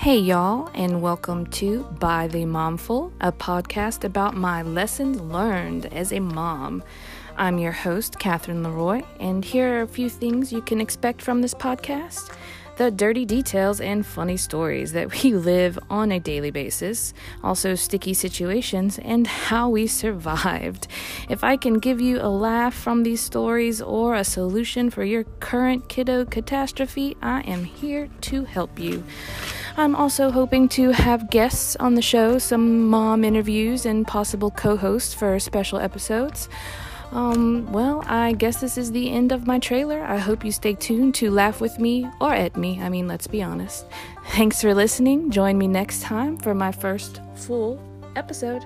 Hey, y'all, and welcome to By the Momful, a podcast about my lessons learned as a mom. I'm your host, Catherine Leroy, and here are a few things you can expect from this podcast the dirty details and funny stories that we live on a daily basis, also sticky situations, and how we survived. If I can give you a laugh from these stories or a solution for your current kiddo catastrophe, I am here to help you. I'm also hoping to have guests on the show, some mom interviews, and possible co hosts for special episodes. Um, well, I guess this is the end of my trailer. I hope you stay tuned to laugh with me or at me. I mean, let's be honest. Thanks for listening. Join me next time for my first full episode.